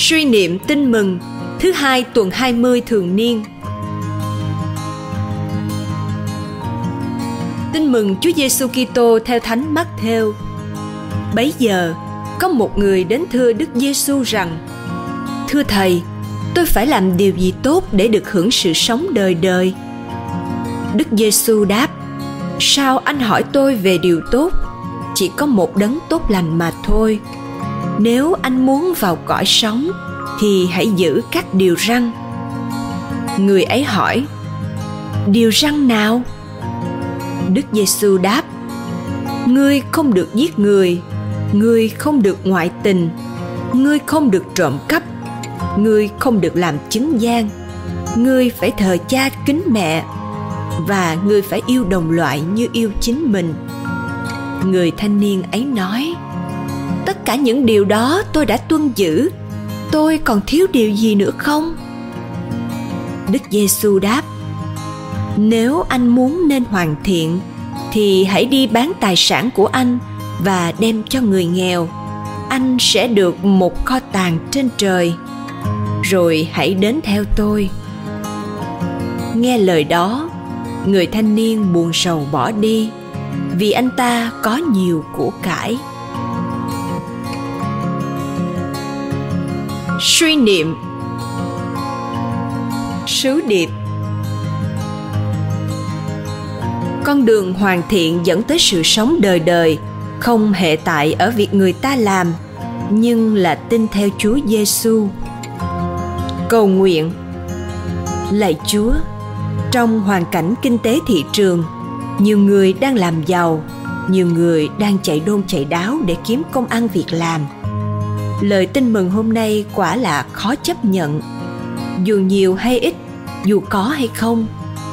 Suy niệm tin mừng thứ hai tuần 20 thường niên. Tin mừng Chúa Giêsu Kitô theo Thánh Matthew. Bấy giờ, có một người đến thưa Đức Giêsu rằng: Thưa thầy, tôi phải làm điều gì tốt để được hưởng sự sống đời đời? Đức Giêsu đáp: Sao anh hỏi tôi về điều tốt? Chỉ có một đấng tốt lành mà thôi nếu anh muốn vào cõi sống, thì hãy giữ các điều răn. Người ấy hỏi, điều răn nào? Đức giêsu đáp, ngươi không được giết người, ngươi không được ngoại tình, ngươi không được trộm cắp, ngươi không được làm chứng gian. Ngươi phải thờ cha kính mẹ và ngươi phải yêu đồng loại như yêu chính mình. Người thanh niên ấy nói cả những điều đó tôi đã tuân giữ. Tôi còn thiếu điều gì nữa không? Đức giêsu đáp, nếu anh muốn nên hoàn thiện, thì hãy đi bán tài sản của anh và đem cho người nghèo. Anh sẽ được một kho tàng trên trời. Rồi hãy đến theo tôi. Nghe lời đó, người thanh niên buồn sầu bỏ đi vì anh ta có nhiều của cải. Suy niệm. Sứ điệp. Con đường hoàn thiện dẫn tới sự sống đời đời không hệ tại ở việc người ta làm nhưng là tin theo Chúa Giêsu. Cầu nguyện. Lạy Chúa, trong hoàn cảnh kinh tế thị trường, nhiều người đang làm giàu, nhiều người đang chạy đôn chạy đáo để kiếm công ăn việc làm – lời tin mừng hôm nay quả là khó chấp nhận. Dù nhiều hay ít, dù có hay không,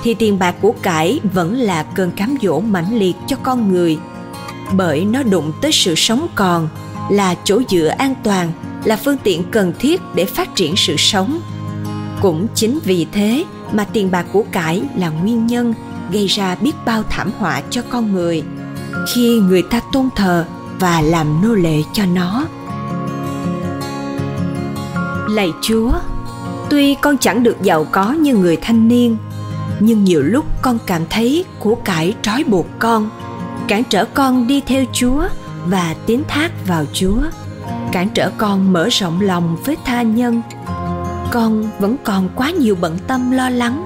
thì tiền bạc của cải vẫn là cơn cám dỗ mãnh liệt cho con người. Bởi nó đụng tới sự sống còn, là chỗ dựa an toàn, là phương tiện cần thiết để phát triển sự sống. Cũng chính vì thế mà tiền bạc của cải là nguyên nhân gây ra biết bao thảm họa cho con người. Khi người ta tôn thờ và làm nô lệ cho nó lạy chúa. Tuy con chẳng được giàu có như người thanh niên, nhưng nhiều lúc con cảm thấy của cải trói buộc con, cản trở con đi theo chúa và tiến thác vào chúa, cản trở con mở rộng lòng với tha nhân. Con vẫn còn quá nhiều bận tâm lo lắng,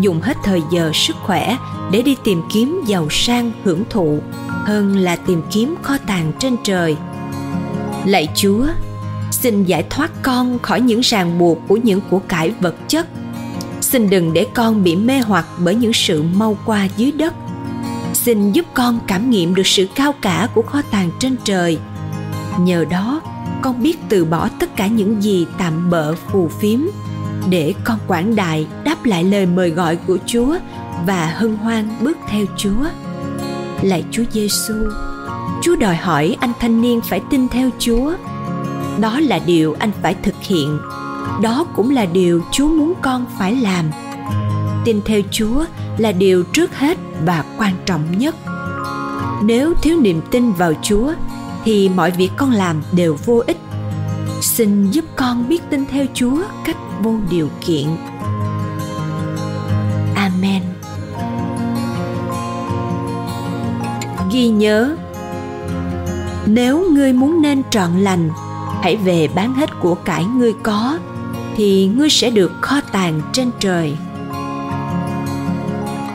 dùng hết thời giờ sức khỏe để đi tìm kiếm giàu sang hưởng thụ hơn là tìm kiếm kho tàng trên trời. Lạy chúa xin giải thoát con khỏi những ràng buộc của những của cải vật chất. Xin đừng để con bị mê hoặc bởi những sự mau qua dưới đất. Xin giúp con cảm nghiệm được sự cao cả của kho tàng trên trời. Nhờ đó con biết từ bỏ tất cả những gì tạm bợ phù phiếm để con quảng đại đáp lại lời mời gọi của Chúa và hân hoan bước theo Chúa. Lạy Chúa Giêsu, Chúa đòi hỏi anh thanh niên phải tin theo Chúa đó là điều anh phải thực hiện. Đó cũng là điều chúa muốn con phải làm. Tin theo chúa là điều trước hết và quan trọng nhất. Nếu thiếu niềm tin vào chúa, thì mọi việc con làm đều vô ích. Xin giúp con biết tin theo chúa cách vô điều kiện. Amen. Ghi nhớ, nếu ngươi muốn nên trọn lành hãy về bán hết của cải ngươi có, thì ngươi sẽ được kho tàng trên trời.